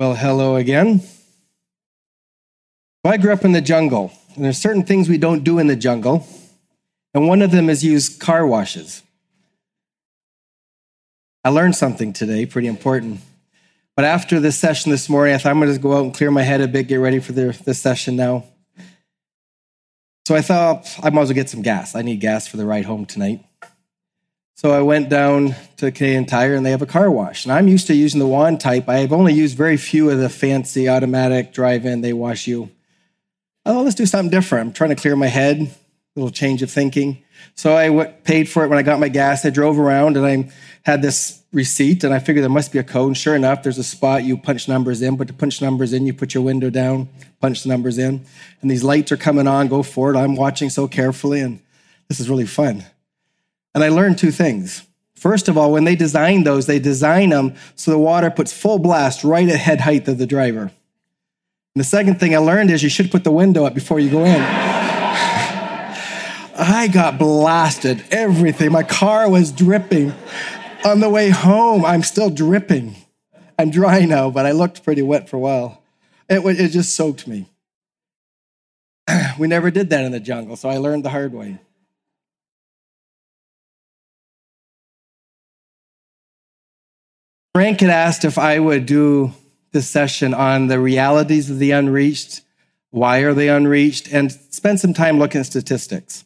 Well, hello again. So I grew up in the jungle, and there's certain things we don't do in the jungle, and one of them is use car washes. I learned something today, pretty important. But after this session this morning, I thought I'm going to go out and clear my head a bit, get ready for the, the session now. So I thought I might as well get some gas. I need gas for the ride home tonight. So I went down to Canadian Tire and they have a car wash. And I'm used to using the wand type. I've only used very few of the fancy automatic drive in, they wash you. Oh, let's do something different. I'm trying to clear my head, a little change of thinking. So I w- paid for it when I got my gas. I drove around and I had this receipt and I figured there must be a code. And sure enough, there's a spot you punch numbers in, but to punch numbers in, you put your window down, punch the numbers in, and these lights are coming on, go forward. I'm watching so carefully and this is really fun. And I learned two things. First of all, when they design those, they design them so the water puts full blast right at head height of the driver. And the second thing I learned is you should put the window up before you go in. I got blasted, everything. My car was dripping. On the way home, I'm still dripping. I'm dry now, but I looked pretty wet for a while. It, it just soaked me. We never did that in the jungle, so I learned the hard way. Frank had asked if I would do this session on the realities of the unreached, why are they unreached, and spend some time looking at statistics.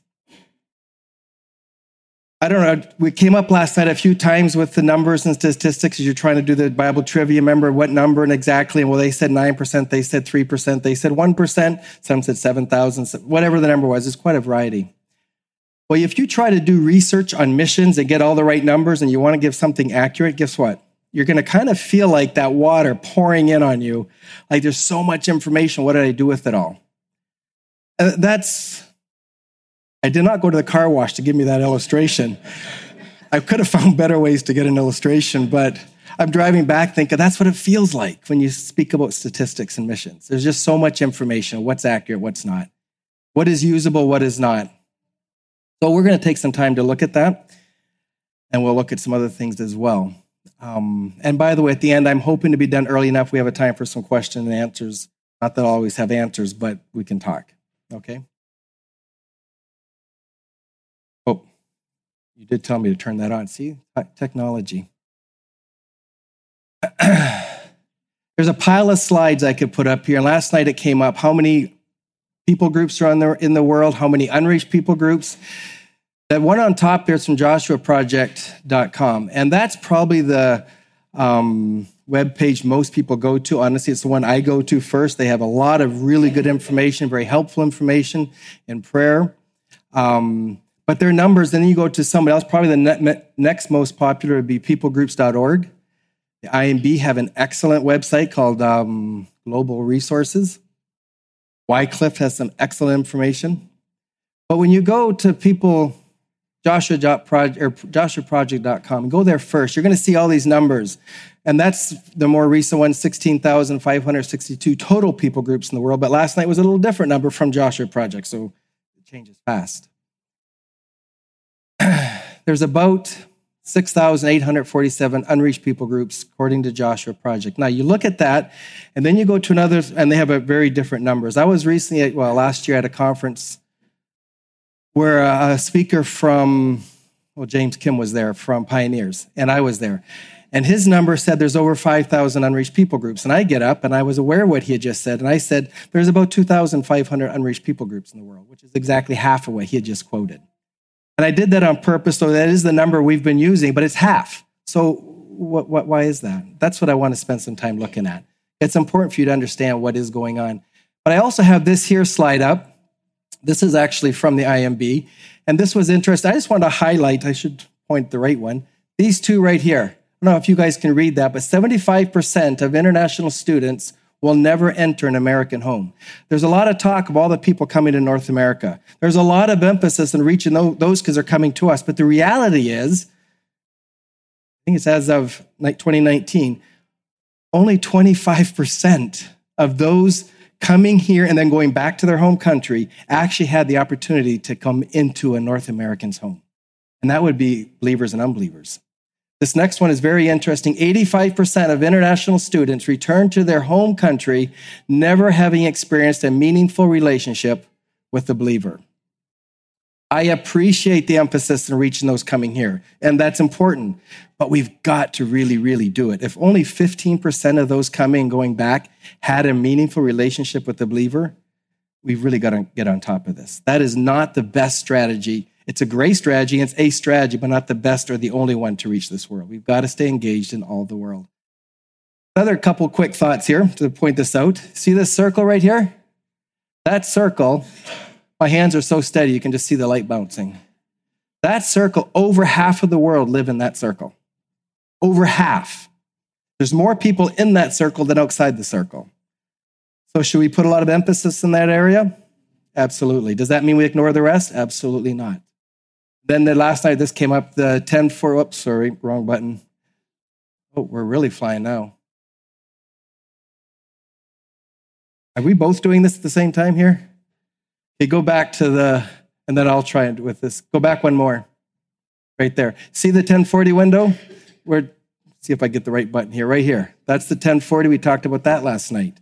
I don't know, we came up last night a few times with the numbers and statistics as you're trying to do the Bible trivia. Remember what number and exactly? And well, they said 9%, they said 3%, they said 1%, some said 7,000, whatever the number was. It's quite a variety. Well, if you try to do research on missions and get all the right numbers and you want to give something accurate, guess what? You're going to kind of feel like that water pouring in on you. Like there's so much information. What did I do with it all? Uh, that's, I did not go to the car wash to give me that illustration. I could have found better ways to get an illustration, but I'm driving back thinking that's what it feels like when you speak about statistics and missions. There's just so much information what's accurate, what's not, what is usable, what is not. So we're going to take some time to look at that, and we'll look at some other things as well. Um, and by the way, at the end, I'm hoping to be done early enough. We have a time for some questions and answers. Not that I'll always have answers, but we can talk. Okay? Oh, you did tell me to turn that on. See, technology. There's a pile of slides I could put up here. Last night it came up how many people groups are the, in the world, how many unreached people groups. That one on top there is from joshuaproject.com. And that's probably the um, web page most people go to. Honestly, it's the one I go to first. They have a lot of really good information, very helpful information in prayer. Um, but their numbers, then you go to somebody else, probably the ne- next most popular would be peoplegroups.org. The IMB have an excellent website called um, Global Resources. Wycliffe has some excellent information. But when you go to people joshuaproject.com. Go there first. You're going to see all these numbers. And that's the more recent one 16,562 total people groups in the world. But last night was a little different number from Joshua Project, so it changes fast. There's about 6,847 unreached people groups according to Joshua Project. Now you look at that, and then you go to another, and they have a very different numbers. I was recently, at, well, last year at a conference where a speaker from, well, James Kim was there from Pioneers, and I was there. And his number said there's over 5,000 unreached people groups. And I get up and I was aware of what he had just said. And I said, there's about 2,500 unreached people groups in the world, which is exactly half of what he had just quoted. And I did that on purpose, so that is the number we've been using, but it's half. So what, what, why is that? That's what I want to spend some time looking at. It's important for you to understand what is going on. But I also have this here slide up this is actually from the IMB. And this was interesting. I just want to highlight, I should point the right one, these two right here. I don't know if you guys can read that, but 75% of international students will never enter an American home. There's a lot of talk of all the people coming to North America. There's a lot of emphasis in reaching those because they're coming to us. But the reality is, I think it's as of 2019, only 25% of those coming here and then going back to their home country actually had the opportunity to come into a North American's home. And that would be believers and unbelievers. This next one is very interesting. 85% of international students return to their home country never having experienced a meaningful relationship with the believer. I appreciate the emphasis in reaching those coming here, and that's important, but we've got to really, really do it. If only 15% of those coming going back had a meaningful relationship with the believer, we've really got to get on top of this. That is not the best strategy it's a great strategy, it's a strategy, but not the best or the only one to reach this world. We've got to stay engaged in all the world. Another couple quick thoughts here to point this out. See this circle right here? That circle, my hands are so steady, you can just see the light bouncing. That circle, over half of the world live in that circle. Over half. There's more people in that circle than outside the circle. So, should we put a lot of emphasis in that area? Absolutely. Does that mean we ignore the rest? Absolutely not. Then the last night this came up, the 10 for, oops, sorry, wrong button. Oh, we're really flying now. Are we both doing this at the same time here? Okay, go back to the, and then I'll try it with this. Go back one more. Right there. See the 1040 window? Where, see if I get the right button here, right here. That's the 1040. We talked about that last night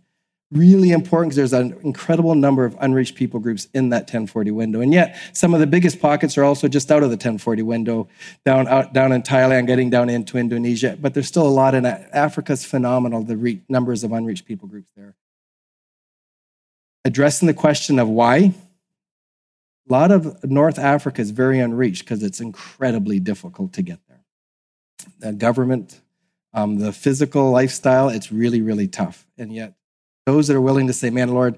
really important because there's an incredible number of unreached people groups in that 1040 window. And yet, some of the biggest pockets are also just out of the 1040 window, down, out, down in Thailand, getting down into Indonesia. But there's still a lot in Africa's phenomenal, the re- numbers of unreached people groups there. Addressing the question of why, a lot of North Africa is very unreached because it's incredibly difficult to get there. The government, um, the physical lifestyle, it's really, really tough. And yet, those that are willing to say, man, Lord,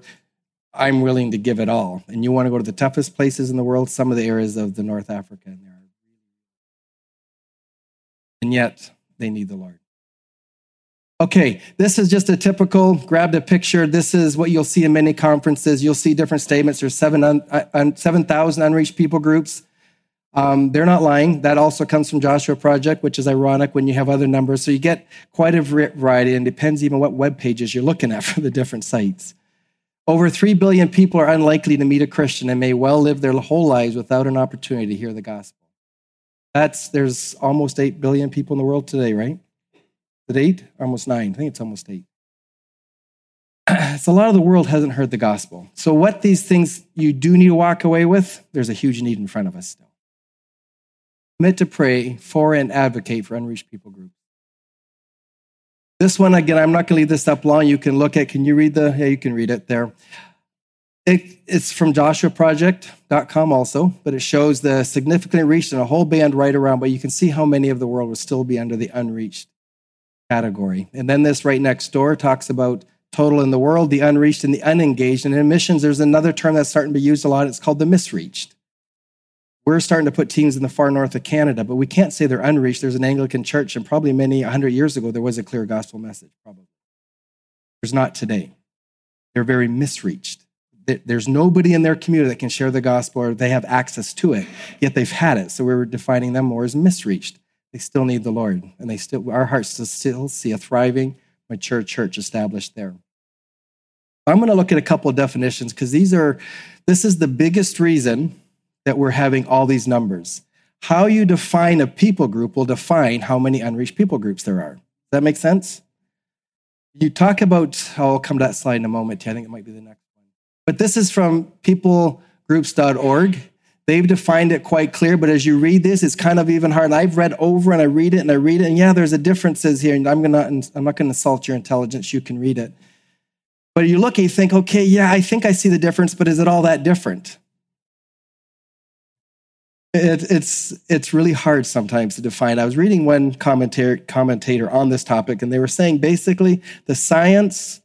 I'm willing to give it all. And you want to go to the toughest places in the world, some of the areas of the North Africa. And, and yet they need the Lord. Okay, this is just a typical, grabbed a picture. This is what you'll see in many conferences. You'll see different statements. There's 7,000 un, 7, unreached people groups. Um, they're not lying. That also comes from Joshua Project, which is ironic when you have other numbers. So you get quite a variety, and depends even what web pages you're looking at for the different sites. Over 3 billion people are unlikely to meet a Christian and may well live their whole lives without an opportunity to hear the gospel. That's there's almost 8 billion people in the world today, right? Is it 8? Almost 9. I think it's almost 8. so a lot of the world hasn't heard the gospel. So what these things you do need to walk away with, there's a huge need in front of us still commit to pray for and advocate for unreached people groups. This one, again, I'm not going to leave this up long. You can look at, can you read the, yeah, you can read it there. It, it's from joshuaproject.com also, but it shows the significantly reached and a whole band right around, but you can see how many of the world will still be under the unreached category. And then this right next door talks about total in the world, the unreached and the unengaged. And in missions, there's another term that's starting to be used a lot. It's called the misreached. We're starting to put teams in the far north of Canada, but we can't say they're unreached. There's an Anglican church, and probably many 100 years ago, there was a clear gospel message, probably. There's not today. They're very misreached. There's nobody in their community that can share the gospel or they have access to it, yet they've had it. So we're defining them more as misreached. They still need the Lord, and they still, our hearts still see a thriving, mature church established there. I'm going to look at a couple of definitions because these are, this is the biggest reason that we're having all these numbers. How you define a people group will define how many unreached people groups there are. Does that make sense? You talk about, I'll come to that slide in a moment. I think it might be the next one. But this is from peoplegroups.org. They've defined it quite clear, but as you read this, it's kind of even hard. I've read over and I read it and I read it, and yeah, there's a differences here. And I'm gonna, I'm not to insult your intelligence. You can read it. But you look and you think, okay, yeah, I think I see the difference, but is it all that different? It, it's it's really hard sometimes to define. I was reading one commentator commentator on this topic, and they were saying basically the science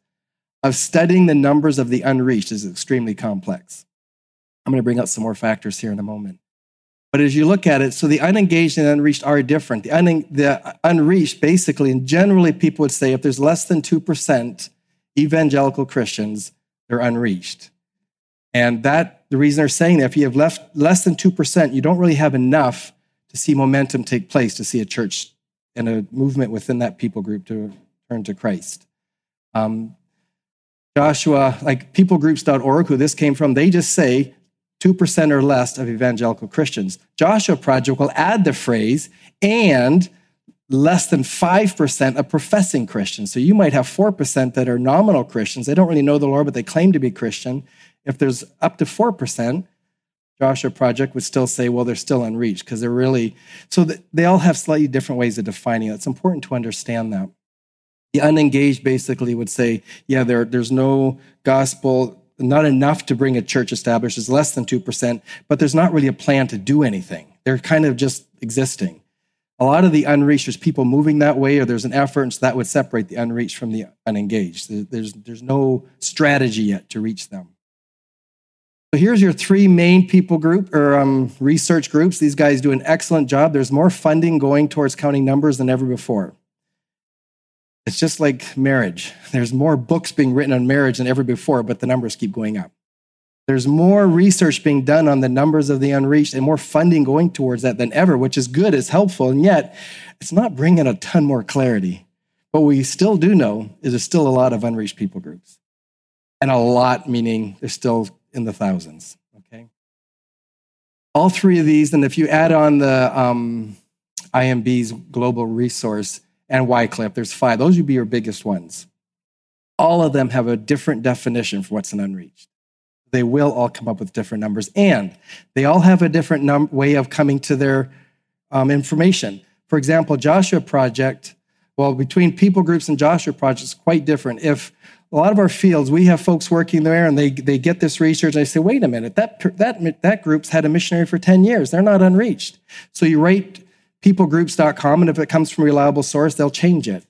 of studying the numbers of the unreached is extremely complex. I'm going to bring up some more factors here in a moment. But as you look at it, so the unengaged and unreached are different. The, un, the unreached, basically, and generally people would say if there's less than 2% evangelical Christians, they're unreached. And that the reason they're saying that if you have left less than 2%, you don't really have enough to see momentum take place, to see a church and a movement within that people group to turn to Christ. Um, Joshua, like peoplegroups.org, who this came from, they just say 2% or less of evangelical Christians. Joshua Project will add the phrase, and less than 5% of professing Christians. So you might have 4% that are nominal Christians. They don't really know the Lord, but they claim to be Christian. If there's up to 4%, Joshua Project would still say, well, they're still unreached because they're really, so they all have slightly different ways of defining it. It's important to understand that. The unengaged basically would say, yeah, there, there's no gospel, not enough to bring a church established, is less than 2%, but there's not really a plan to do anything. They're kind of just existing. A lot of the unreached, there's people moving that way, or there's an effort, and so that would separate the unreached from the unengaged. There's, there's no strategy yet to reach them. So here's your three main people group or um, research groups. These guys do an excellent job. There's more funding going towards counting numbers than ever before. It's just like marriage. There's more books being written on marriage than ever before, but the numbers keep going up. There's more research being done on the numbers of the unreached and more funding going towards that than ever, which is good, it's helpful, and yet it's not bringing a ton more clarity. What we still do know is there's still a lot of unreached people groups. And a lot meaning there's still in the thousands. Okay. All three of these, and if you add on the um, IMB's global resource and Wycliffe, there's five. Those would be your biggest ones. All of them have a different definition for what's an unreached. They will all come up with different numbers, and they all have a different num- way of coming to their um, information. For example, Joshua Project, well, between people groups and Joshua Project is quite different. If a lot of our fields, we have folks working there and they, they get this research and they say, wait a minute, that, that, that group's had a missionary for 10 years. They're not unreached. So you write peoplegroups.com and if it comes from a reliable source, they'll change it.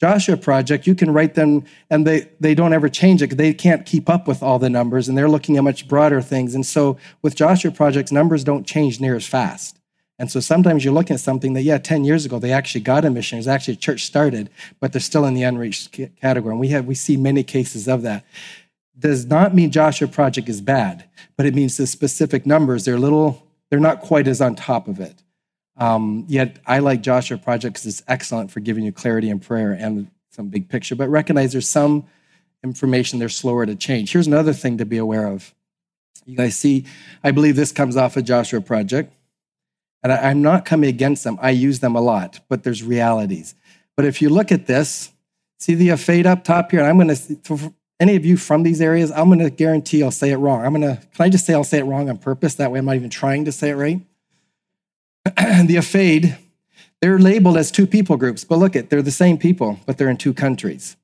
Joshua Project, you can write them and they, they don't ever change it because they can't keep up with all the numbers and they're looking at much broader things. And so with Joshua Projects, numbers don't change near as fast. And so sometimes you're looking at something that, yeah, 10 years ago, they actually got a mission. There's actually a church started, but they're still in the unreached category. And we have, we see many cases of that. Does not mean Joshua Project is bad, but it means the specific numbers, they're little, they're not quite as on top of it. Um, yet I like Joshua Project because it's excellent for giving you clarity in prayer and some big picture, but recognize there's some information they're slower to change. Here's another thing to be aware of. You guys see, I believe this comes off of Joshua Project. And I, am not coming against them. I use them a lot, but there's realities. But if you look at this, see the fade up top here, and I'm going to, any of you from these areas, I'm going to guarantee I'll say it wrong. I'm going to, can I just say I'll say it wrong on purpose? That way I'm not even trying to say it right. the Afade, they're labeled as two people groups, but look at, they're the same people, but they're in two countries.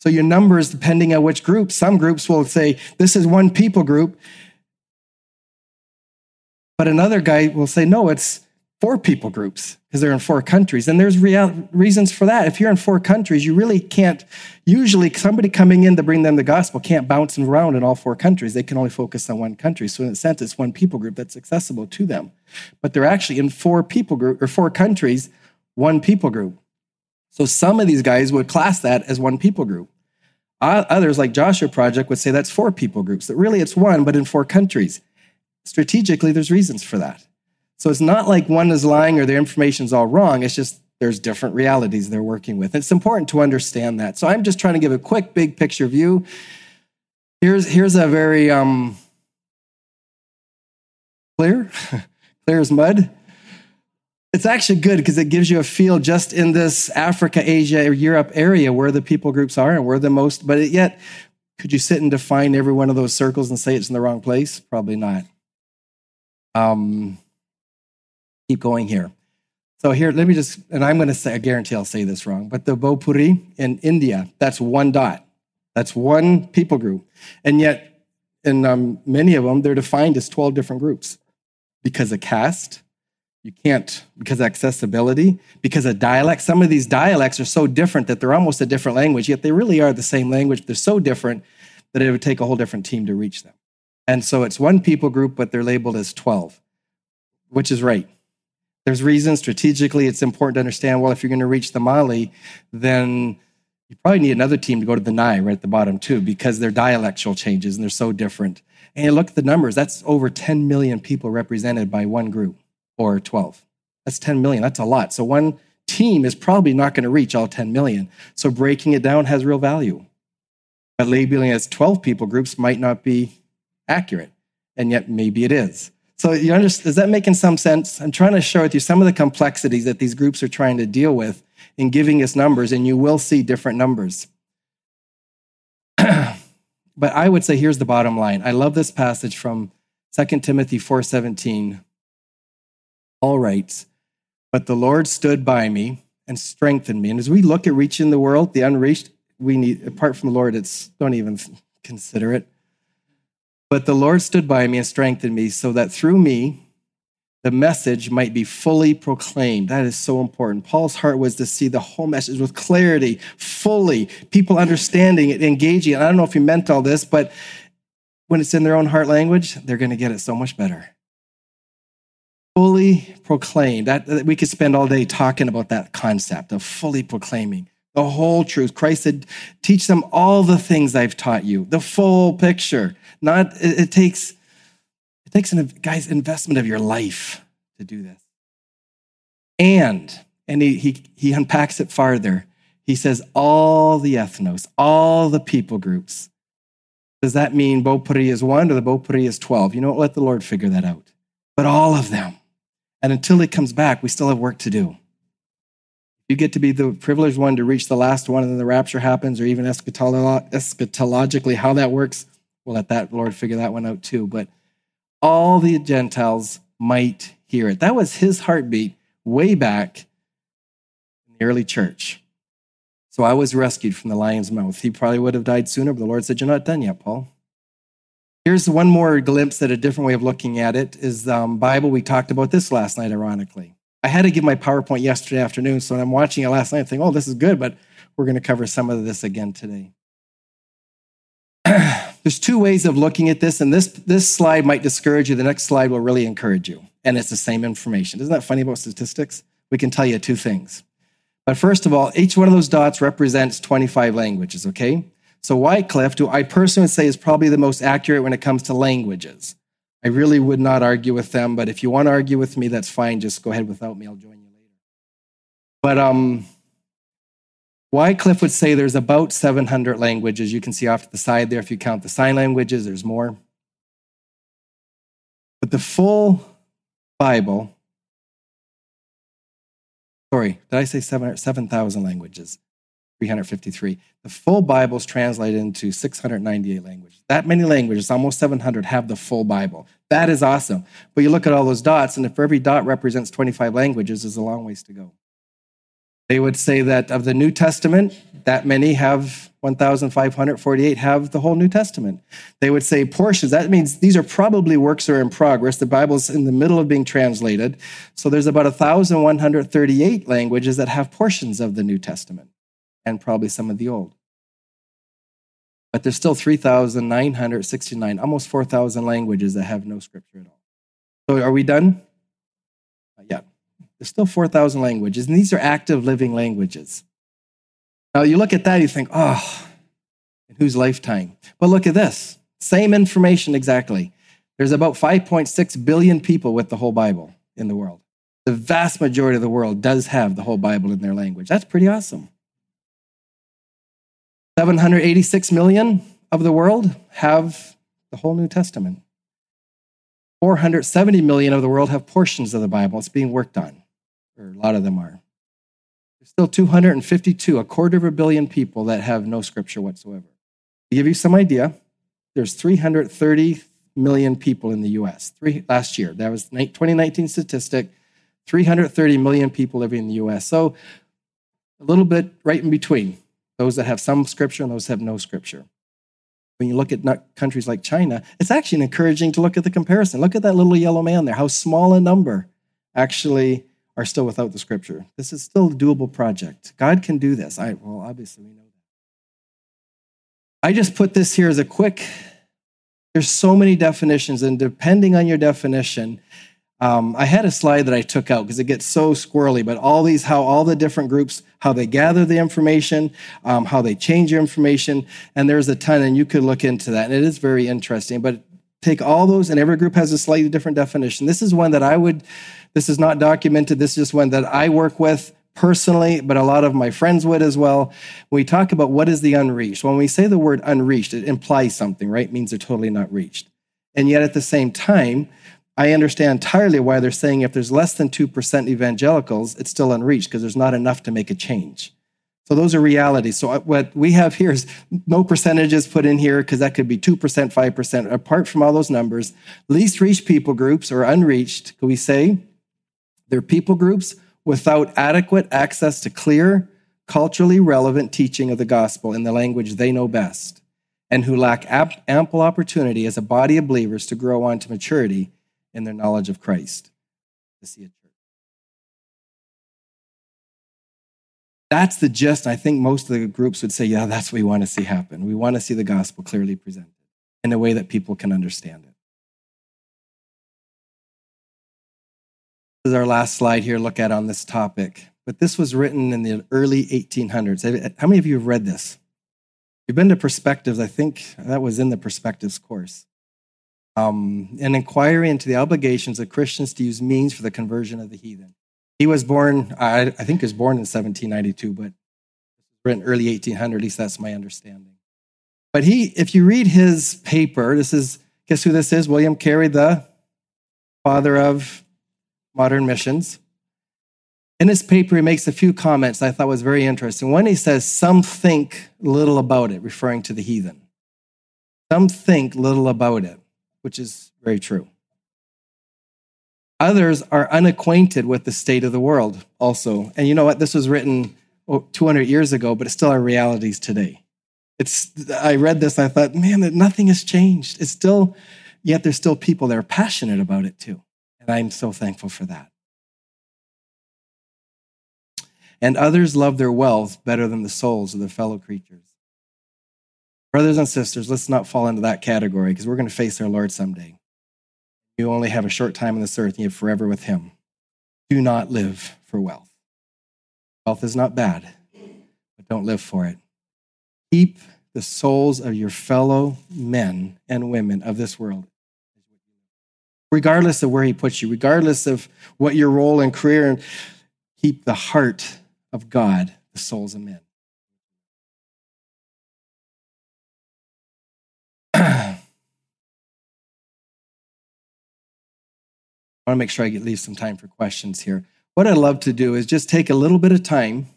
So your numbers, depending on which group, some groups will say, this is one people group, but another guy will say, no, it's four people groups because they're in four countries. And there's real reasons for that. If you're in four countries, you really can't, usually somebody coming in to bring them the gospel can't bounce around in all four countries. They can only focus on one country. So in a sense, it's one people group that's accessible to them. But they're actually in four people group or four countries, one people group. So some of these guys would class that as one people group. Others, like Joshua Project, would say that's four people groups. That really it's one, but in four countries strategically, there's reasons for that. So it's not like one is lying or their information's all wrong. It's just there's different realities they're working with. It's important to understand that. So I'm just trying to give a quick big picture view. Here's, here's a very um, clear, clear as mud. It's actually good because it gives you a feel just in this Africa, Asia, or Europe area where the people groups are and where the most, but yet, could you sit and define every one of those circles and say it's in the wrong place? Probably not. Um, keep going here. So here, let me just, and I'm going to say, I guarantee I'll say this wrong, but the Bhojpuri in India, that's one dot. That's one people group. And yet, in um, many of them, they're defined as 12 different groups because of caste. You can't, because of accessibility, because of dialect. Some of these dialects are so different that they're almost a different language, yet they really are the same language. They're so different that it would take a whole different team to reach them. And so it's one people group, but they're labeled as 12, which is right. There's reasons strategically it's important to understand well, if you're going to reach the Mali, then you probably need another team to go to the Nai right at the bottom too, because their dialectual changes and they're so different. And look at the numbers. That's over 10 million people represented by one group or 12. That's 10 million. That's a lot. So one team is probably not going to reach all 10 million. So breaking it down has real value. But labeling as 12 people groups might not be accurate, and yet maybe it is. So you understand, is that making some sense? I'm trying to share with you some of the complexities that these groups are trying to deal with in giving us numbers, and you will see different numbers. but I would say here's the bottom line. I love this passage from 2 Timothy 4:17. Paul writes, "But the Lord stood by me and strengthened me." And as we look at reaching the world, the unreached, we need apart from the Lord, it's don't even consider it. But the Lord stood by me and strengthened me so that through me, the message might be fully proclaimed. That is so important. Paul's heart was to see the whole message with clarity, fully, people understanding it, engaging. And I don't know if he meant all this, but when it's in their own heart language, they're going to get it so much better. Fully proclaimed. That, that we could spend all day talking about that concept of fully proclaiming the whole truth. Christ said, teach them all the things I've taught you, the full picture. Not, it, it takes, it takes an guy's investment of your life to do this. And, and he, he, he unpacks it farther. He says, all the ethnos, all the people groups. Does that mean Bhojpuri is one or the Bhojpuri is 12? You know? Let the Lord figure that out. But all of them. And until he comes back, we still have work to do. You get to be the privileged one to reach the last one, and then the rapture happens, or even eschatologically how that works. We'll let that Lord figure that one out too. But all the Gentiles might hear it. That was his heartbeat way back in the early church. So I was rescued from the lion's mouth. He probably would have died sooner, but the Lord said, You're not done yet, Paul. Here's one more glimpse at a different way of looking at it is um, Bible. We talked about this last night, ironically. I had to give my PowerPoint yesterday afternoon, so I'm watching it last night and thinking, oh, this is good, but we're going to cover some of this again today. There's two ways of looking at this, and this, this slide might discourage you. The next slide will really encourage you, and it's the same information. Isn't that funny about statistics? We can tell you two things. But first of all, each one of those dots represents 25 languages, okay? So Wycliffe, who I personally say is probably the most accurate when it comes to languages. I really would not argue with them, but if you want to argue with me, that's fine. Just go ahead without me. I'll join you later. But um, Wycliffe would say there's about 700 languages. You can see off to the side there. If you count the sign languages, there's more. But the full Bible, sorry, did I say 7,000 languages? 353. The full Bible is translated into 698 languages. That many languages, almost 700, have the full Bible. That is awesome. But you look at all those dots, and if every dot represents 25 languages, there's a long ways to go. They would say that of the New Testament, that many have 1,548 have the whole New Testament. They would say portions. That means these are probably works that are in progress. The Bible's in the middle of being translated. So there's about 1,138 languages that have portions of the New Testament and probably some of the old. But there's still 3,969, almost 4,000 languages that have no scripture at all. So are we done? Yeah. There's still 4,000 languages, and these are active living languages. Now you look at that, you think, oh, in whose lifetime? But look at this same information exactly. There's about 5.6 billion people with the whole Bible in the world. The vast majority of the world does have the whole Bible in their language. That's pretty awesome. 786 million of the world have the whole New Testament. 470 million of the world have portions of the Bible. It's being worked on, or a lot of them are. There's still 252, a quarter of a billion people that have no scripture whatsoever. To give you some idea, there's 330 million people in the US three, last year. That was 2019 statistic. 330 million people living in the US. So a little bit right in between those that have some scripture and those that have no scripture. When you look at countries like China, it's actually encouraging to look at the comparison. Look at that little yellow man there, how small a number actually are still without the scripture. This is still a doable project. God can do this. I well, obviously we know that. I just put this here as a quick. There's so many definitions, and depending on your definition, um, I had a slide that I took out because it gets so squirrely, but all these, how all the different groups, how they gather the information, um, how they change your information, and there's a ton, and you could look into that. And it is very interesting, but take all those, and every group has a slightly different definition. This is one that I would, this is not documented, this is just one that I work with personally, but a lot of my friends would as well. We talk about what is the unreached, when we say the word unreached, it implies something, right? It means they're totally not reached. And yet at the same time, I understand entirely why they're saying if there's less than 2% evangelicals, it's still unreached because there's not enough to make a change. So those are realities. So uh, what we have here is no percentages put in here because that could be 2%, 5%. Apart from all those numbers, least reached people groups or unreached, can we say they're people groups without adequate access to clear, culturally relevant teaching of the gospel in the language they know best, and who lack ample opportunity as a body of believers to grow on to maturity their knowledge of Christ. To see a church. That's the gist. I think most of the groups would say, yeah, that's what we want to see happen. We want to see the gospel clearly presented in a way that people can understand it. This is our last slide here, look at on this topic. But this was written in the early 1800s. How many of you have read this? You've been to Perspectives. I think that was in the Perspectives course. Um, an inquiry into the obligations of Christians to use means for the conversion of the heathen. He was born, I, I think he was born in 1792, but written early 1800, at least that's my understanding. But he, if you read his paper, this is, guess who this is? William Carey, the father of modern missions. In his paper, he makes a few comments I thought was very interesting. One, he says, Some think little about it, referring to the heathen. Some think little about it, which is very true. Others are unacquainted with the state of the world also. And you know what? This was written 200 years ago, but it's still our realities today. It's, I read this, I thought, man, nothing has changed. It's still, yet there's still people that are passionate about it too. And I'm so thankful for that. And others love their wealth better than the souls of their fellow creatures. Brothers and sisters, let's not fall into that category because we're going to face our Lord someday. You only have a short time on this earth and you have forever with him. Do not live for wealth. Wealth is not bad, but don't live for it. Keep the souls of your fellow men and women of this world. Regardless of where he puts you, regardless of what your role and career, keep the heart of God, the souls of men. I want to make sure I leave some time for questions here. What I'd love to do is just take a little bit of time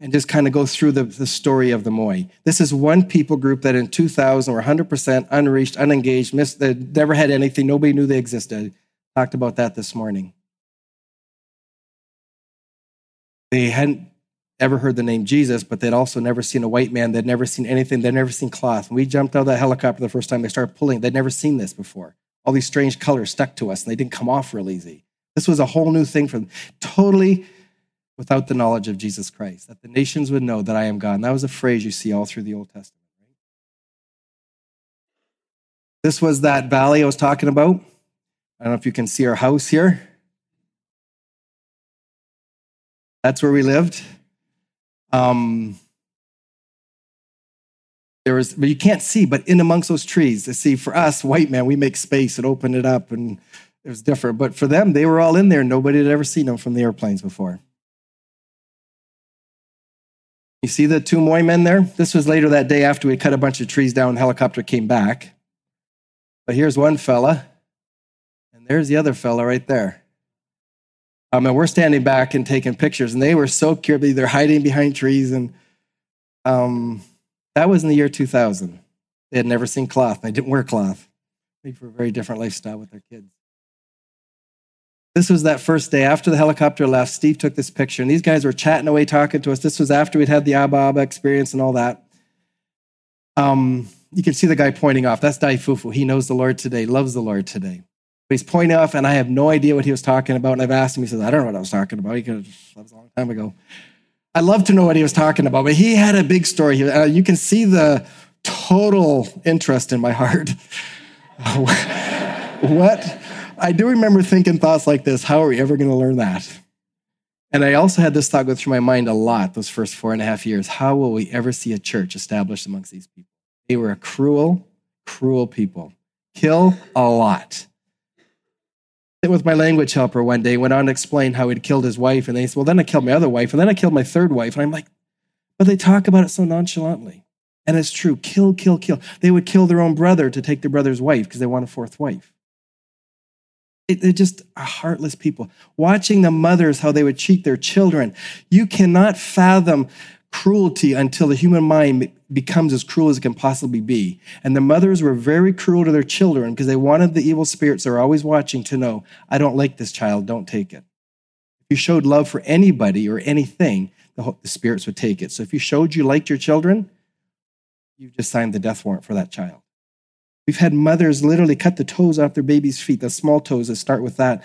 and just kind of go through the, the story of the Moi. This is one people group that in 2000 were 100% unreached, unengaged, missed, they never had anything, nobody knew they existed. Talked about that this morning. They hadn't ever heard the name Jesus, but they'd also never seen a white man. They'd never seen anything. They'd never seen cloth. When we jumped out of that helicopter the first time, they started pulling. They'd never seen this before all these strange colors stuck to us and they didn't come off real easy. This was a whole new thing for them, totally without the knowledge of Jesus Christ, that the nations would know that I am God. And that was a phrase you see all through the Old Testament. Right? This was that valley I was talking about. I don't know if you can see our house here. That's where we lived. Um, there was, but you can't see, but in amongst those trees, to see for us, white man, we make space and open it up, and it was different. But for them, they were all in there. Nobody had ever seen them from the airplanes before. You see the two Moi men there? This was later that day after we cut a bunch of trees down, helicopter came back. But here's one fella, and there's the other fella right there. Um, and we're standing back and taking pictures, and they were so cute. They're hiding behind trees, and um, that was in the year 2000. They had never seen cloth. They didn't wear cloth. They for a very different lifestyle with their kids. This was that first day after the helicopter left. Steve took this picture, and these guys were chatting away, talking to us. This was after we'd had the Abba Abba experience and all that. Um, you can see the guy pointing off. That's Dai Fufu. He knows the Lord today, loves the Lord today. But he's pointing off, and I have no idea what he was talking about. And I've asked him, he says, I don't know what I was talking about. He could that was a long time ago. I love to know what he was talking about, but he had a big story. Uh, you can see the total interest in my heart. what? I do remember thinking thoughts like this how are we ever going to learn that? And I also had this thought go through my mind a lot those first four and a half years. How will we ever see a church established amongst these people? They were a cruel, cruel people. Kill a lot with my language helper one day, went on to explain how he'd killed his wife. And they said, Well, then I killed my other wife, and then I killed my third wife. And I'm like, But they talk about it so nonchalantly. And it's true kill, kill, kill. They would kill their own brother to take their brother's wife because they want a fourth wife. It, they're just heartless people. Watching the mothers, how they would treat their children. You cannot fathom cruelty until the human mind becomes as cruel as it can possibly be. And the mothers were very cruel to their children because they wanted the evil spirits that are always watching to know, I don't like this child, don't take it. If you showed love for anybody or anything, the, the spirits would take it. So if you showed you liked your children, you just signed the death warrant for that child. We've had mothers literally cut the toes off their baby's feet, the small toes that start with that.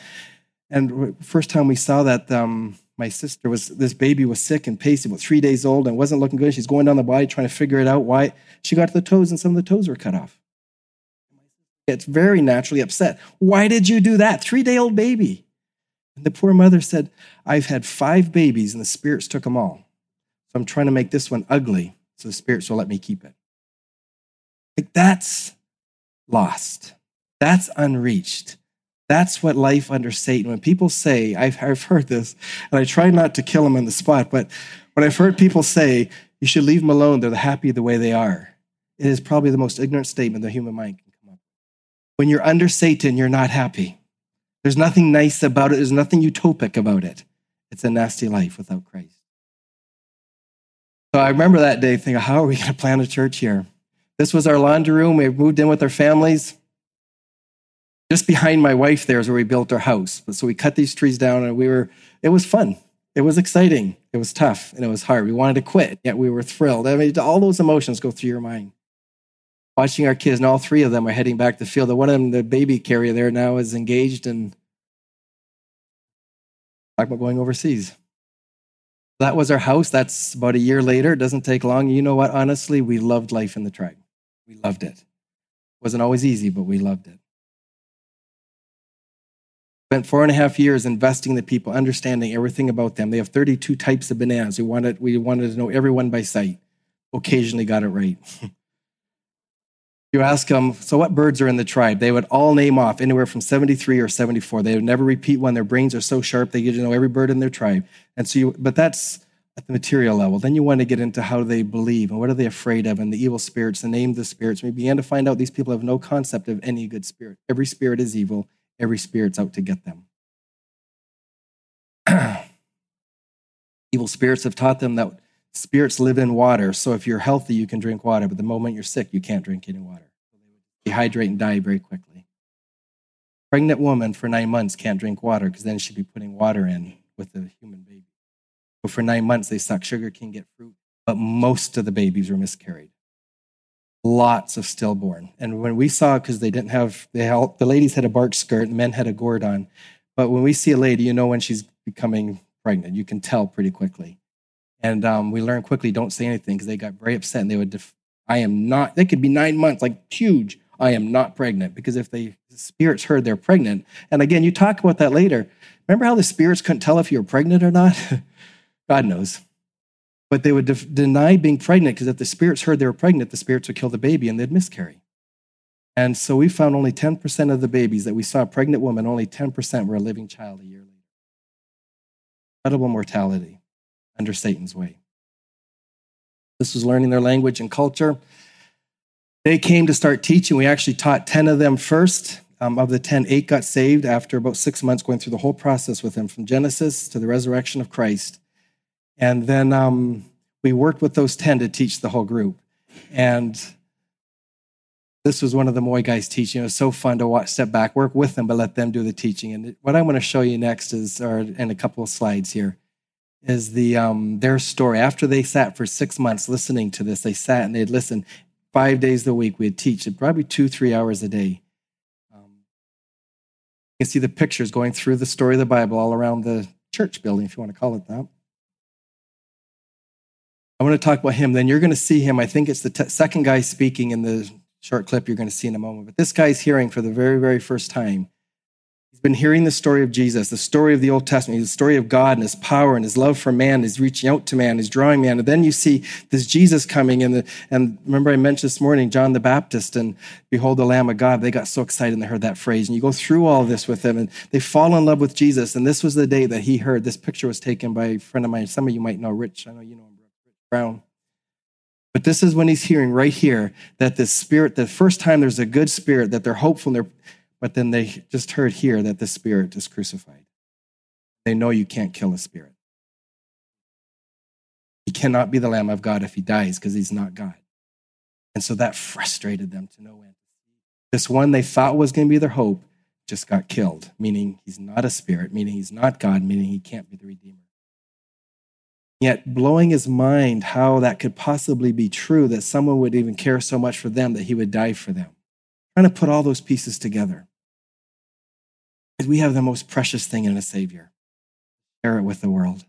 And first time we saw that, um, my sister was this baby was sick and pasty, about three days old, and wasn't looking good. She's going down the body trying to figure it out why she got to the toes, and some of the toes were cut off. It's very naturally upset. Why did you do that? Three day old baby. And the poor mother said, I've had five babies, and the spirits took them all. So I'm trying to make this one ugly, so the spirits will let me keep it. Like that's lost. That's unreached. That's what life under Satan. When people say, I've, I've heard this, and I try not to kill them on the spot, but when I've heard people say, you should leave them alone, they're happy the way they are, it is probably the most ignorant statement the human mind can come up with. When you're under Satan, you're not happy. There's nothing nice about it, there's nothing utopic about it. It's a nasty life without Christ. So I remember that day thinking, how are we going to plant a church here? This was our laundry room. We moved in with our families. Just behind my wife there is where we built our house. So we cut these trees down and we were, it was fun. It was exciting. It was tough and it was hard. We wanted to quit, yet we were thrilled. I mean, all those emotions go through your mind. Watching our kids, and all three of them are heading back to the field. The one of them, the baby carrier there now, is engaged and talk about going overseas. That was our house. That's about a year later. It doesn't take long. You know what? Honestly, we loved life in the tribe. We loved it. It wasn't always easy, but we loved it. Spent four and a half years investing in the people, understanding everything about them. They have 32 types of bananas. We wanted, we wanted to know everyone by sight. Occasionally got it right. you ask them, so what birds are in the tribe? They would all name off anywhere from 73 or 74. They would never repeat one. Their brains are so sharp, they get to know every bird in their tribe. And so you, but that's at the material level. Then you want to get into how they believe and what are they afraid of and the evil spirits, the name of the spirits. We began to find out these people have no concept of any good spirit. Every spirit is evil, every spirit's out to get them. evil spirits have taught them that spirits live in water. So if you're healthy, you can drink water, but the moment you're sick, you can't drink any water. Dehydrate and die very quickly. Pregnant woman for nine months can't drink water because then she'd be putting water in with the human baby. But for nine months, they suck sugar cane, get fruit, but most of the babies were miscarried. Lots of stillborn. And when we saw, because they didn't have, they the ladies had a bark skirt, the men had a gourd on. But when we see a lady, you know when she's becoming pregnant. You can tell pretty quickly. And um, we learned quickly don't say anything because they got very upset and they would, def- I am not, they could be nine months, like huge. I am not pregnant. Because if they, the spirits heard they're pregnant, and again, you talk about that later. Remember how the spirits couldn't tell if you were pregnant or not? God knows. But they would de- deny being pregnant because if the spirits heard they were pregnant, the spirits would kill the baby and they'd miscarry. And so we found only 10% of the babies that we saw pregnant woman, only 10% were a living child a year later. Incredible mortality under Satan's way. This was learning their language and culture. They came to start teaching. We actually taught 10 of them first. Um, of the 10, eight got saved after about six months going through the whole process with them from Genesis to the resurrection of Christ. And then um, we worked with those 10 to teach the whole group. And this was one of the Moi guys teaching. It was so fun to watch, step back, work with them, but let them do the teaching. And what I'm going to show you next is, or in a couple of slides here, is the um, their story. After they sat for six months listening to this, they sat and they'd listen five days a week. We'd teach it probably two, three hours a day. Um, you can see the pictures going through the story of the Bible all around the church building, if you want to call it that. I want to talk about him. Then you're going to see him. I think it's the t- second guy speaking in the short clip you're going to see in a moment. But this guy's hearing for the very, very first time. He's been hearing the story of Jesus, the story of the Old Testament, the story of God and his power and his love for man, his reaching out to man, his drawing man. And then you see this Jesus coming and, the, and remember I mentioned this morning, John the Baptist and behold the Lamb of God. They got so excited when they heard that phrase. And you go through all this with them and they fall in love with Jesus. And this was the day that he heard. This picture was taken by a friend of mine. Some of you might know Rich. I know you know Brown. But this is when he's hearing right here that the spirit, the first time there's a good spirit, that they're hopeful they're but then they just heard here that the spirit is crucified. They know you can't kill a spirit. He cannot be the Lamb of God if he dies because he's not God. And so that frustrated them to no end. This one they thought was going to be their hope just got killed, meaning he's not a spirit, meaning he's not God, meaning he can't be the Redeemer. Yet, blowing his mind how that could possibly be true, that someone would even care so much for them that he would die for them. Trying to put all those pieces together. We have the most precious thing in a Savior. Share it with the world.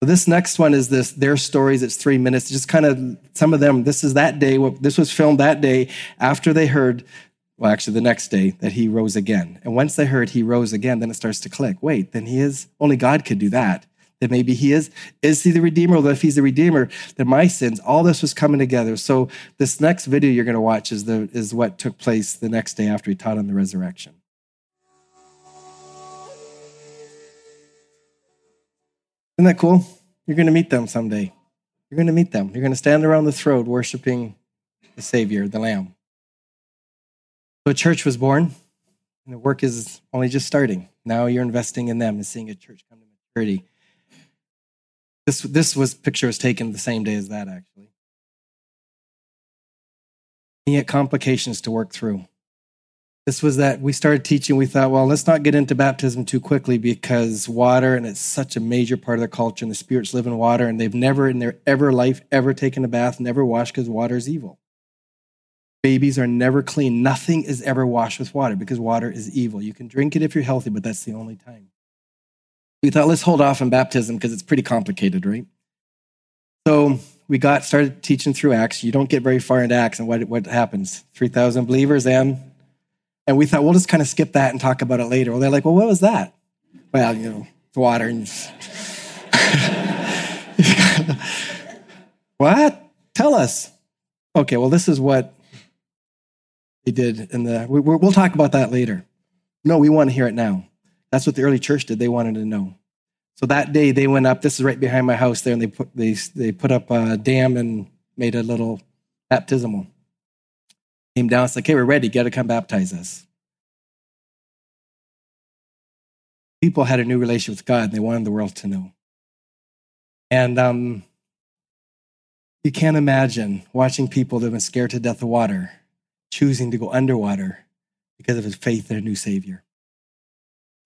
So this next one is this their stories. It's three minutes. Just kind of some of them. This is that day. This was filmed that day after they heard. Well, actually, the next day that he rose again. And once they heard he rose again, then it starts to click. Wait, then he is only God could do that that maybe he is is he the redeemer? Well if he's the redeemer then my sins all this was coming together. So this next video you're going to watch is the is what took place the next day after he taught on the resurrection. Isn't that cool? You're going to meet them someday. You're going to meet them. You're going to stand around the throne worshiping the savior the lamb. So a church was born and the work is only just starting. Now you're investing in them and seeing a church come to maturity this, this was picture was taken the same day as that, actually. And yet complications to work through. This was that we started teaching, we thought, well, let's not get into baptism too quickly because water, and it's such a major part of their culture, and the spirits live in water, and they've never in their ever life ever taken a bath, never washed because water is evil. Babies are never clean. Nothing is ever washed with water because water is evil. You can drink it if you're healthy, but that's the only time we thought let's hold off on baptism because it's pretty complicated, right? So we got started teaching through Acts. You don't get very far into Acts, and what, what happens? 3,000 believers, and and we thought we'll just kind of skip that and talk about it later. Well, they're like, well, what was that? Well, you know, the water. And what? Tell us. Okay, well, this is what they did in the. We, we'll talk about that later. No, we want to hear it now. That's what the early church did. They wanted to know. So that day they went up. This is right behind my house there, and they put they they put up a dam and made a little baptismal. Came down. It's like, okay, we're ready. You Got to come baptize us. People had a new relationship with God, and they wanted the world to know. And um, you can't imagine watching people that have been scared to death of water choosing to go underwater because of his faith in a new Savior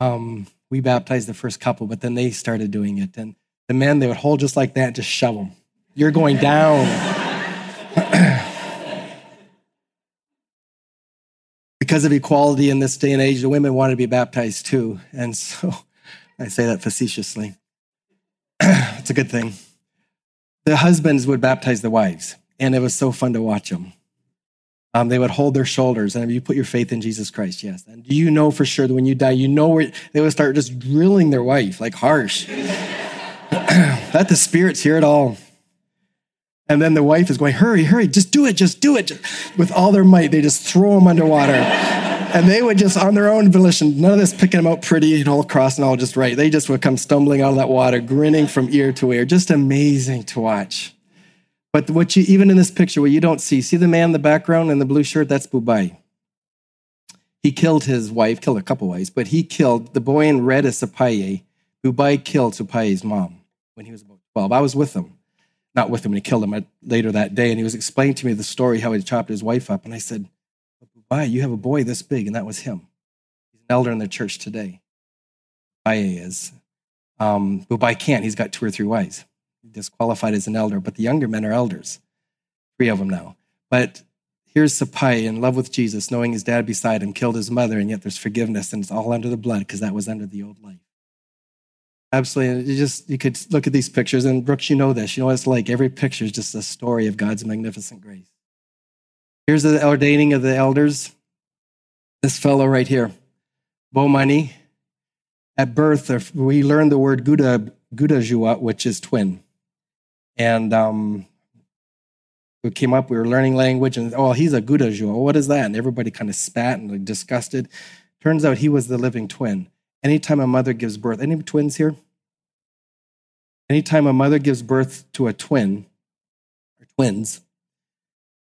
um, we baptized the first couple, but then they started doing it. And the men, they would hold just like that just shove them. You're going down. because of equality in this day and age, the women wanted to be baptized too. And so I say that facetiously. it's a good thing. The husbands would baptize the wives, and it was so fun to watch them. Um, they would hold their shoulders and you put your faith in Jesus Christ, yes. And do you know for sure that when you die, you know where they would start just drilling their wife, like harsh. Let the spirits hear it all. And then the wife is going, hurry, hurry, just do it, just do it. With all their might, they just throw them underwater. and they would just, on their own volition, none of this picking them out pretty and all across and all just right. They just would come stumbling out of that water, grinning from ear to ear. Just amazing to watch. But what you, even in this picture, what you don't see, see the man in the background in the blue shirt? That's Bubai. He killed his wife, killed a couple wives, but he killed the boy in red is Sapaye. Bubai killed Sapaye's mom when he was about 12. I was with him, not with him when he killed him later that day, and he was explaining to me the story how he chopped his wife up. And I said, Bubai, you have a boy this big, and that was him. He's an elder in the church today. Bubai is. Um, Bubai can't. He's got two or three wives disqualified as an elder, but the younger men are elders, three of them now. But here's Sapai in love with Jesus, knowing his dad beside him killed his mother, and yet there's forgiveness, and it's all under the blood because that was under the old life. Absolutely. And You just you could look at these pictures, and Brooks, you know this. You know what it's like. Every picture is just a story of God's magnificent grace. Here's the ordaining of the elders. This fellow right here, Bomani. At birth, we learned the word Guda, Gudajua, which is twin. And um, we came up, we were learning language, and oh, he's a Gudajua. What is that? And everybody kind of spat and like, disgusted. Turns out he was the living twin. Anytime a mother gives birth, any twins here? Anytime a mother gives birth to a twin, or twins,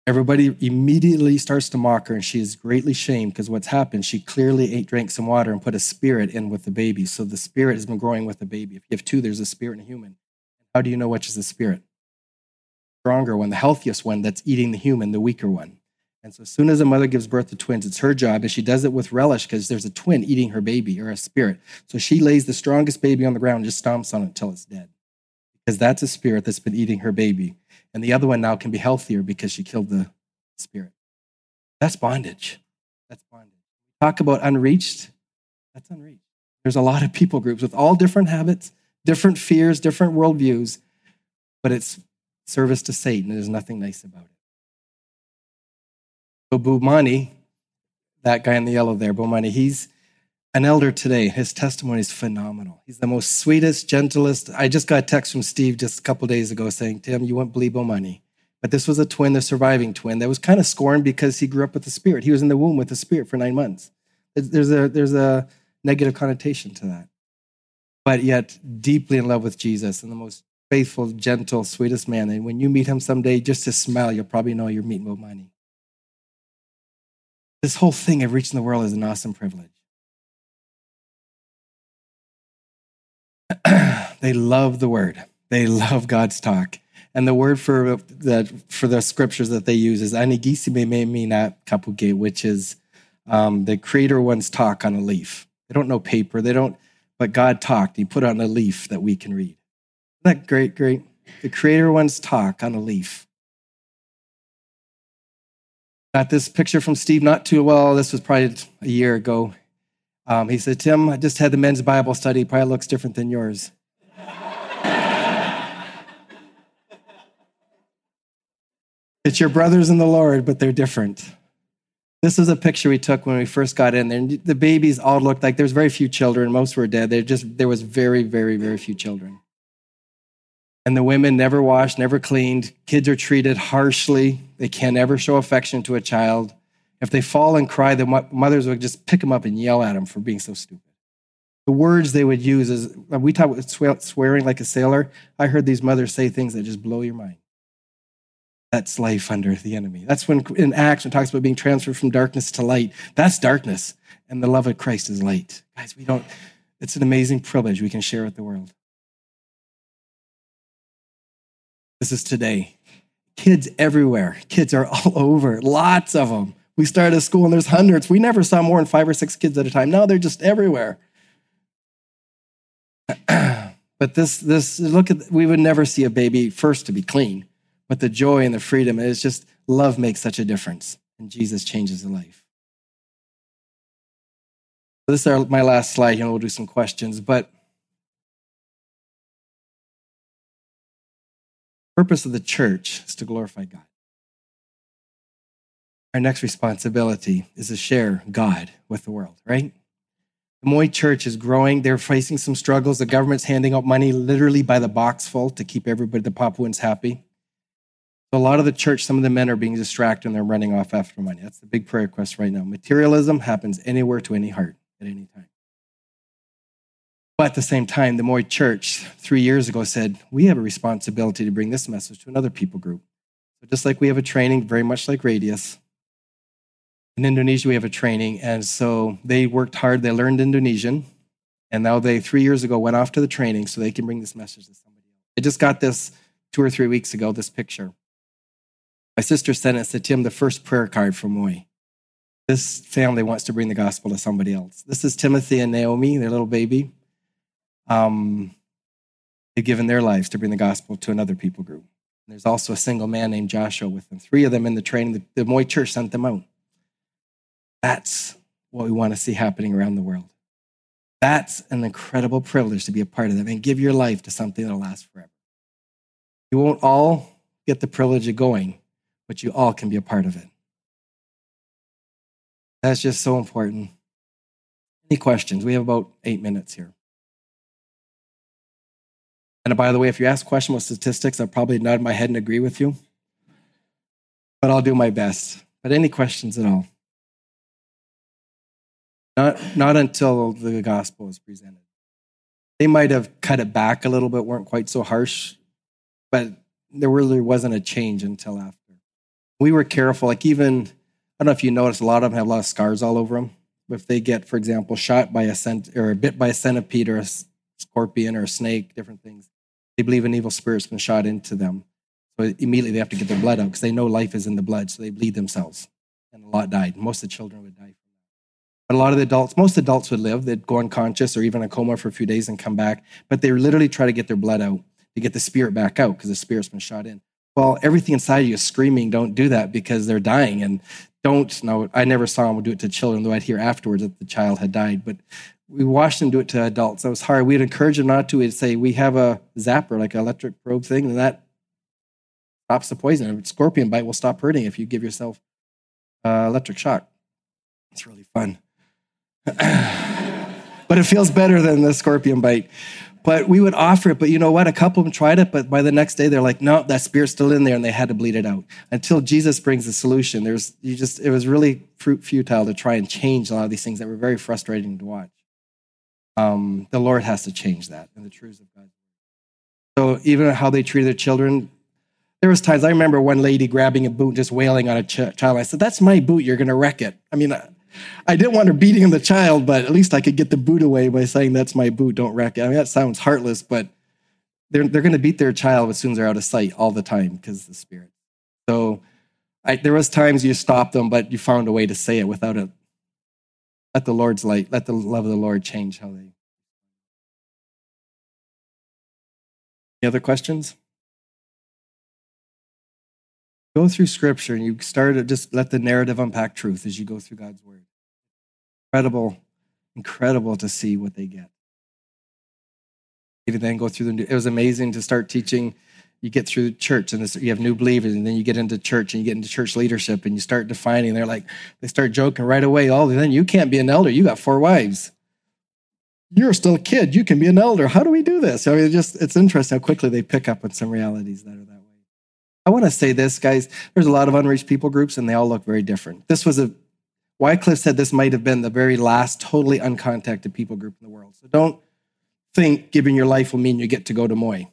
Everybody immediately starts to mock her, and she is greatly shamed because what's happened, she clearly ate, drank some water, and put a spirit in with the baby. So the spirit has been growing with the baby. If you have two, there's a spirit and a human. How do you know which is the spirit? Stronger one, the healthiest one that's eating the human, the weaker one. And so as soon as a mother gives birth to twins, it's her job, and she does it with relish because there's a twin eating her baby or a spirit. So she lays the strongest baby on the ground and just stomps on it until it's dead. Because that's a spirit that's been eating her baby. And the other one now can be healthier because she killed the spirit. That's bondage. That's bondage. Talk about unreached. That's unreached. There's a lot of people groups with all different habits, different fears, different worldviews, but it's service to Satan. There's nothing nice about it. So Bumani, that guy in the yellow there, Bumani, he's an elder today. His testimony is phenomenal. He's the most sweetest, gentlest. I just got a text from Steve just a couple days ago saying, Tim, you won't believe Bomani. But this was a twin, the surviving twin, that was kind of scorned because he grew up with the spirit. He was in the womb with the spirit for nine months. There's a, there's a negative connotation to that. But yet, deeply in love with Jesus and the most faithful, gentle, sweetest man. And when you meet him someday, just to smile, you'll probably know you're meeting Bomani. This whole thing of reaching the world is an awesome privilege. they love the word. They love God's talk. And the word for the for the scriptures that they use is anigisime me mina kapuge, which is um, the creator one's talk on a leaf. They don't know paper. They don't, but God talked. He put on a leaf that we can read. Isn't that great? Great. The creator one's talk on a leaf. Got this picture from Steve not too well. This was probably a year ago. Um, he said, Tim, I just had the men's Bible study. Probably looks different than yours. it's your brothers in the Lord, but they're different. This is a picture we took when we first got in there. The babies all looked like there's very few children. Most were dead. There just there was very, very, very few children. And the women never washed, never cleaned. Kids are treated harshly. They can never show affection to a child. If they fall and cry, the mothers would just pick them up and yell at them for being so stupid. The words they would use is we talk about swearing like a sailor. I heard these mothers say things that just blow your mind. That's life under the enemy. That's when in Acts it talks about being transferred from darkness to light. That's darkness, and the love of Christ is light. Guys, we don't. It's an amazing privilege we can share with the world. This is today. Kids everywhere. Kids are all over. Lots of them. We started a school and there's hundreds. We never saw more than five or six kids at a time. Now they're just everywhere. but this, this, look at, we would never see a baby first to be clean, but the joy and the freedom is just love makes such a difference. And Jesus changes the life. This is my last slide and we'll do some questions. But purpose of the church is to glorify God. Our next responsibility is to share God with the world, right? The Moi Church is growing. They're facing some struggles. The government's handing out money literally by the box full to keep everybody, the Papuans, happy. So a lot of the church, some of the men are being distracted and they're running off after money. That's the big prayer request right now. Materialism happens anywhere to any heart at any time. But at the same time, the Moi Church three years ago said, we have a responsibility to bring this message to another people group. So just like we have a training, very much like Radius, in Indonesia, we have a training. And so they worked hard. They learned Indonesian. And now they, three years ago, went off to the training so they can bring this message to somebody else. I just got this two or three weeks ago, this picture. My sister sent it, said, Tim, the first prayer card from Moi. This family wants to bring the gospel to somebody else. This is Timothy and Naomi, their little baby. Um, they've given their lives to bring the gospel to another people group. And there's also a single man named Joshua with them. Three of them in the training. The, the Moi Church sent them out. That's what we want to see happening around the world. That's an incredible privilege to be a part of that and give your life to something that'll last forever. You won't all get the privilege of going, but you all can be a part of it. That's just so important. Any questions? We have about eight minutes here. And by the way, if you ask questions with statistics, I'll probably nod my head and agree with you. But I'll do my best. But any questions at all? Not, not until the gospel is presented. They might have cut it back a little bit, weren't quite so harsh, but there really wasn't a change until after. We were careful. Like even, I don't know if you notice, a lot of them have a lot of scars all over them. If they get, for example, shot by a cent or bit by a centipede or a scorpion or a snake, different things, they believe an evil spirit's been shot into them. So immediately they have to get their blood out because they know life is in the blood, so they bleed themselves. And a lot died. Most of the children would die but a lot of the adults, most adults would live. They'd go unconscious or even a coma for a few days and come back. But they literally try to get their blood out to get the spirit back out because the spirit's been shot in. Well, everything inside you is screaming, don't do that because they're dying. And don't, no, I never saw them do it to children, though I'd hear afterwards that the child had died. But we watched them do it to adults. That was hard. We'd encourage them not to. We'd say, we have a zapper, like an electric probe thing, and that stops the poison. A scorpion bite will stop hurting if you give yourself uh, electric shock. It's really fun. but it feels better than the scorpion bite. But we would offer it. But you know what? A couple of them tried it, but by the next day they're like, no, that spirit's still in there, and they had to bleed it out until Jesus brings the solution. There's you just it was really futile to try and change a lot of these things that were very frustrating to watch. Um, the Lord has to change that and the truths of God. So even how they treated their children, there was times I remember one lady grabbing a boot, just wailing on a ch- child. I said, "That's my boot. You're going to wreck it." I mean, I didn't want her beating the child, but at least I could get the boot away by saying, That's my boot, don't wreck it. I mean, that sounds heartless, but they're, they're going to beat their child as soon as they're out of sight all the time because the spirit. So I, there was times you stopped them, but you found a way to say it without it. Let the Lord's light, let the love of the Lord change how they. Any other questions? Go through scripture and you start to just let the narrative unpack truth as you go through God's word. Incredible, incredible to see what they get. Even then go through the, it was amazing to start teaching. You get through church and this, you have new believers, and then you get into church and you get into church leadership and you start defining. They're like, they start joking right away. Oh, then you can't be an elder. You got four wives. You're still a kid. You can be an elder. How do we do this? I mean, it just it's interesting how quickly they pick up on some realities that are that. I want to say this, guys. There's a lot of unreached people groups, and they all look very different. This was a, Wycliffe said this might have been the very last totally uncontacted people group in the world. So don't think giving your life will mean you get to go to Moi.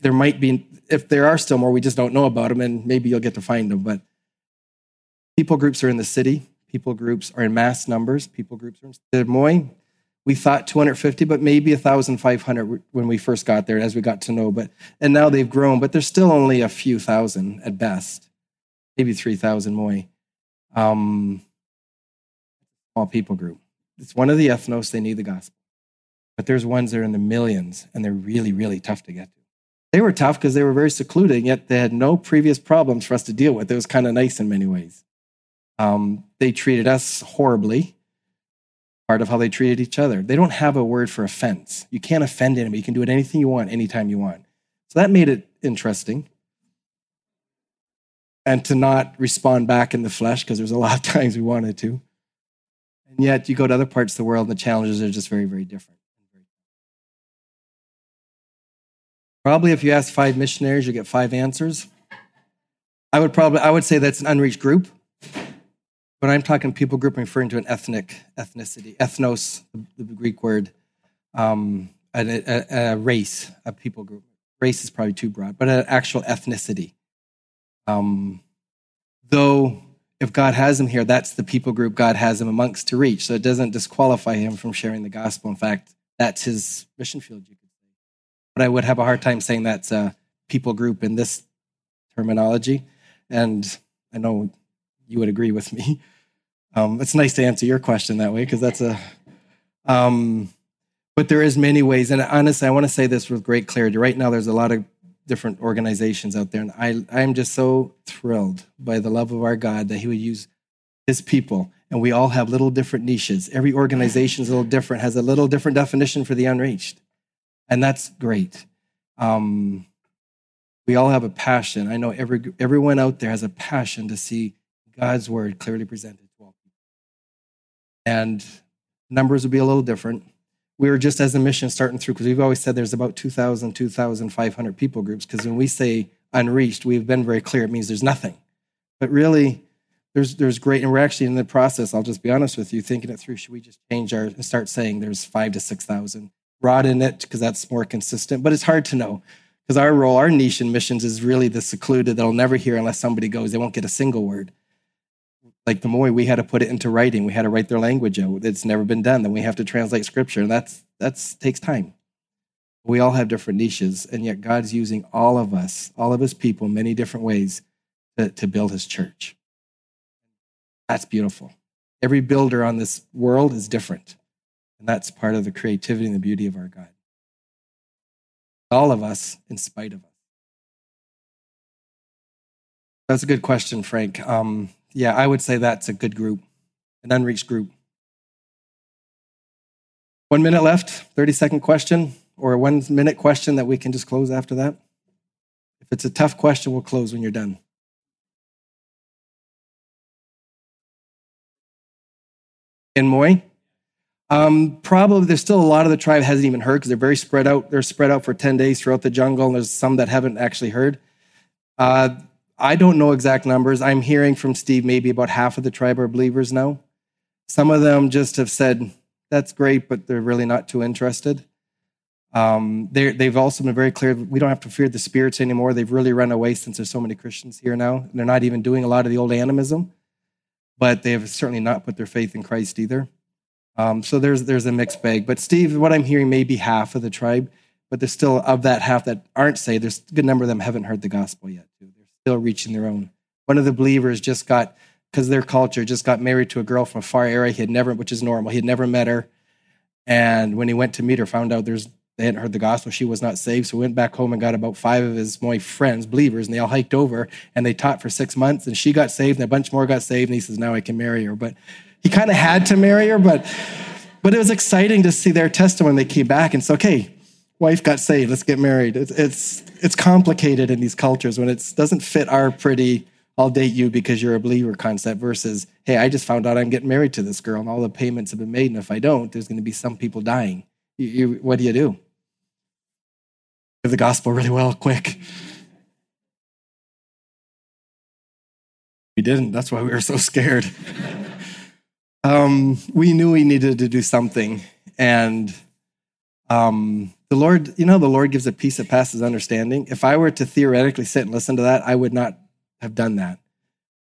There might be, if there are still more, we just don't know about them, and maybe you'll get to find them. But people groups are in the city. People groups are in mass numbers. People groups are in Moines we thought 250 but maybe 1500 when we first got there as we got to know but and now they've grown but there's still only a few thousand at best. Maybe 3000 more um, small people group. It's one of the ethnos they need the gospel. But there's ones that are in the millions and they're really really tough to get to. They were tough because they were very secluded yet they had no previous problems for us to deal with. It was kind of nice in many ways. Um, they treated us horribly part of how they treated each other. They don't have a word for offense. You can't offend anybody. You can do it anything you want, anytime you want. So that made it interesting. And to not respond back in the flesh, because there's a lot of times we wanted to. And yet you go to other parts of the world, and the challenges are just very, very different. Probably if you ask five missionaries, you get five answers. I would probably I would say that's an unreached group. When I'm talking people group, I'm referring to an ethnic ethnicity, ethnos, the, Greek word, um, a, a, a, race, a people group. Race is probably too broad, but an actual ethnicity. Um, though, if God has him here, that's the people group God has him amongst to reach. So it doesn't disqualify him from sharing the gospel. In fact, that's his mission field, you could say. But I would have a hard time saying that's a people group in this terminology. And I know you would agree with me. Um, it's nice to answer your question that way because that's a. Um, but there is many ways, and honestly, I want to say this with great clarity. Right now, there's a lot of different organizations out there, and I I am just so thrilled by the love of our God that He would use His people, and we all have little different niches. Every organization is a little different, has a little different definition for the unreached, and that's great. Um, we all have a passion. I know every everyone out there has a passion to see God's word clearly presented to all people. And numbers would be a little different. We were just as a mission starting through, because we've always said there's about 2,000, 2,500 people groups, because when we say unreached, we've been very clear, it means there's nothing. But really, there's, there's great, and we're actually in the process, I'll just be honest with you, thinking it through. Should we just change our, start saying there's five to 6,000? Broaden it, because that's more consistent, but it's hard to know Because our role, our niche in missions is really the secluded that'll never hear unless somebody goes. They won't get a single word. Like the Moi, we had to put it into writing. We had to write their language out. It's never been done. Then we have to translate scripture. And that's that's takes time. We all have different niches, and yet God's using all of us, all of his people, many different ways to, to build his church. That's beautiful. Every builder on this world is different. And that's part of the creativity and the beauty of our God. All of us, in spite of us. That's a good question, Frank. Um, yeah, I would say that's a good group, an unreached group. One minute left, 30 second question or a one minute question that we can just close after that? If it's a tough question, we'll close when you're done. In Moi? Um, probably there's still a lot of the tribe hasn't even heard because they're very spread out. They're spread out for 10 days throughout the jungle, and there's some that haven't actually heard. Uh, I don't know exact numbers. I'm hearing from Steve maybe about half of the tribe are believers now. Some of them just have said, that's great, but they're really not too interested. Um, they've also been very clear we don't have to fear the spirits anymore. They've really run away since there's so many Christians here now. And they're not even doing a lot of the old animism, but they have certainly not put their faith in Christ either. Um, so there's there's a mixed bag. But Steve, what I'm hearing may be half of the tribe, but there's still of that half that aren't saved. There's a good number of them haven't heard the gospel yet. Too. Still reaching their own. One of the believers just got because their culture just got married to a girl from a far area he had never, which is normal. He had never met her, and when he went to meet her, found out there's they hadn't heard the gospel. She was not saved. So he went back home and got about five of his my friends, believers, and they all hiked over and they taught for six months. And she got saved, and a bunch more got saved. And he says, Now I can marry her. But he kind of had to marry her, but but it was exciting to see their testimony. They came back and said, Okay, wife got saved, let's get married. It's it's it's complicated in these cultures when it doesn't fit our pretty I'll date you because you're a believer concept versus, hey, I just found out I'm getting married to this girl and all the payments have been made. And if I don't, there's going to be some people dying. You, you, what do you do? Give the gospel really well, quick. We didn't. That's why we were so scared. um, we knew we needed to do something. And um, the Lord, you know, the Lord gives a peace that passes understanding. If I were to theoretically sit and listen to that, I would not have done that.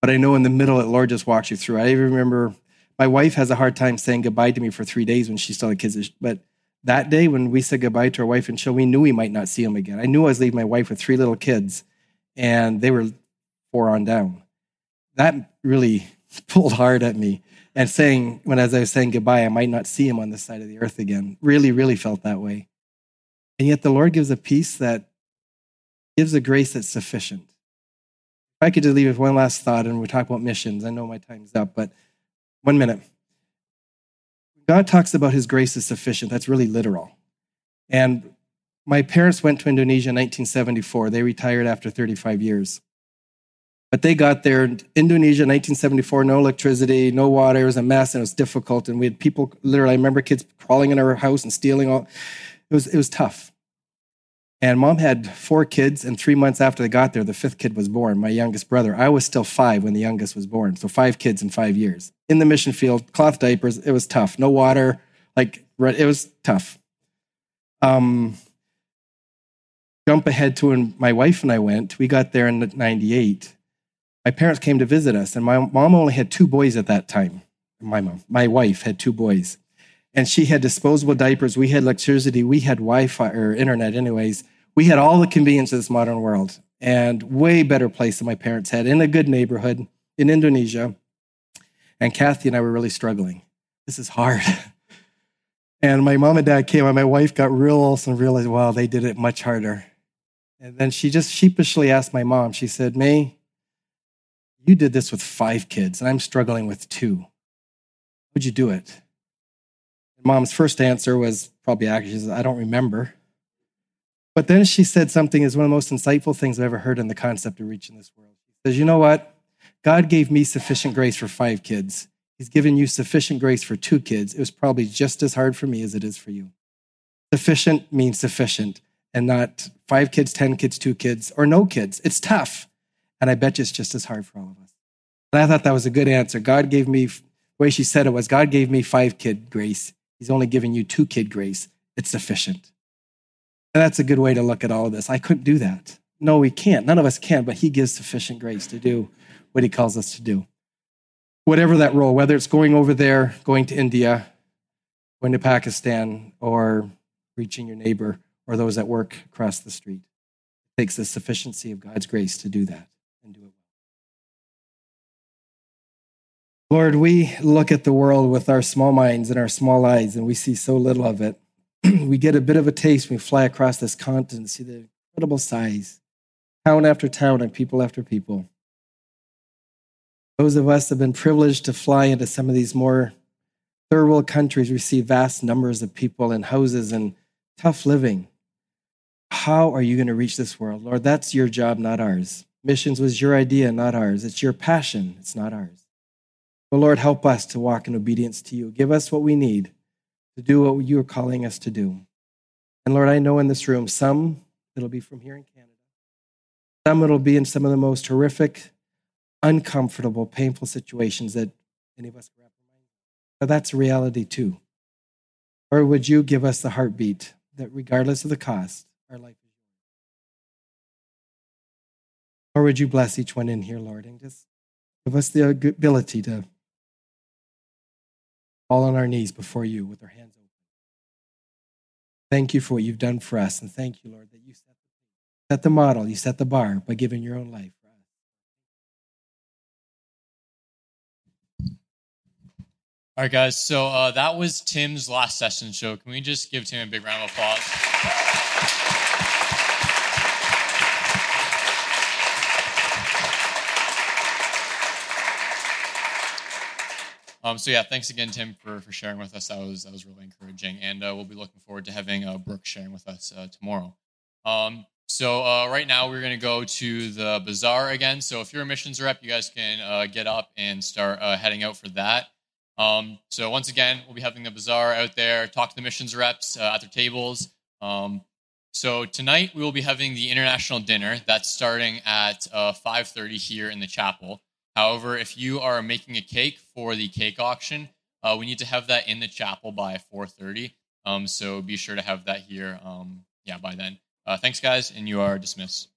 But I know in the middle, the Lord just walks you through. I even remember my wife has a hard time saying goodbye to me for three days when she still had kids. But that day when we said goodbye to our wife and child, we knew we might not see him again. I knew I was leaving my wife with three little kids, and they were four on down. That really pulled hard at me. And saying, when as I was saying goodbye, I might not see him on this side of the earth again, really, really felt that way. And yet the Lord gives a peace that gives a grace that's sufficient. If I could just leave with one last thought, and we talk about missions. I know my time's up, but one minute. God talks about his grace is sufficient. That's really literal. And my parents went to Indonesia in 1974. They retired after 35 years. But they got there in Indonesia in 1974, no electricity, no water. It was a mess and it was difficult. And we had people literally, I remember kids crawling in our house and stealing all. It was, it was tough. And mom had four kids, and three months after they got there, the fifth kid was born, my youngest brother. I was still five when the youngest was born. So five kids in five years. In the mission field, cloth diapers, it was tough. No water, like it was tough. Um, jump ahead to when my wife and I went. We got there in 98. My parents came to visit us, and my mom only had two boys at that time. My mom, my wife had two boys and she had disposable diapers. We had electricity. We had Wi Fi or internet, anyways. We had all the convenience of this modern world and way better place than my parents had in a good neighborhood in Indonesia. And Kathy and I were really struggling. This is hard. And my mom and dad came, and my wife got real also and realized, wow, they did it much harder. And then she just sheepishly asked my mom, she said, May, you did this with five kids, and I'm struggling with two. How'd you do it? Mom's first answer was probably actually, she says, I don't remember. But then she said something is one of the most insightful things I've ever heard in the concept of reaching this world. She says, You know what? God gave me sufficient grace for five kids. He's given you sufficient grace for two kids. It was probably just as hard for me as it is for you. Sufficient means sufficient and not five kids, 10 kids, two kids, or no kids. It's tough. And I bet you it's just as hard for all of us. And I thought that was a good answer. God gave me, the way she said it was, God gave me five kid grace. He's only given you two kid grace. It's sufficient. And that's a good way to look at all of this. I couldn't do that. No, we can't. None of us can, but He gives sufficient grace to do what He calls us to do. Whatever that role, whether it's going over there, going to India, going to Pakistan, or reaching your neighbor or those that work across the street. It takes the sufficiency of God's grace to do that Lord, we look at the world with our small minds and our small eyes, and we see so little of it. we get a bit of a taste when we fly across this continent and see the incredible size, town after town and people after people. Those of us have been privileged to fly into some of these more third world countries, we see vast numbers of people in houses and tough living. How are you going to reach this world? Lord, that's your job, not ours. Missions was your idea, not ours. It's your passion, it's not ours. But Lord, help us to walk in obedience to you. Give us what we need to do what you are calling us to do. And Lord, I know in this room, some it'll be from here in Canada, some it'll be in some of the most horrific, uncomfortable, painful situations that any of us can wrap our minds. But that's reality too. Or would you give us the heartbeat that regardless of the cost, our life is? Or would you bless each one in here, Lord, and just give us the ability to fall on our knees before you with our hands open. Thank you for what you've done for us, and thank you, Lord, that you set the, set the model, you set the bar by giving your own life. All right, guys. So uh, that was Tim's last session show. Can we just give Tim a big round of applause? Um, so yeah, thanks again, Tim, for, for sharing with us. That was that was really encouraging, and uh, we'll be looking forward to having uh, Brooke sharing with us uh, tomorrow. Um, so uh, right now we're going to go to the bazaar again. So if you're a missions rep, you guys can uh, get up and start uh, heading out for that. Um, so once again, we'll be having the bazaar out there, talk to the missions reps at their tables. Um, so tonight we will be having the international dinner. That's starting at uh, 5:30 here in the chapel. However, if you are making a cake for the cake auction, uh, we need to have that in the chapel by 4:30. Um, so be sure to have that here. Um, yeah, by then. Uh, thanks, guys, and you are dismissed.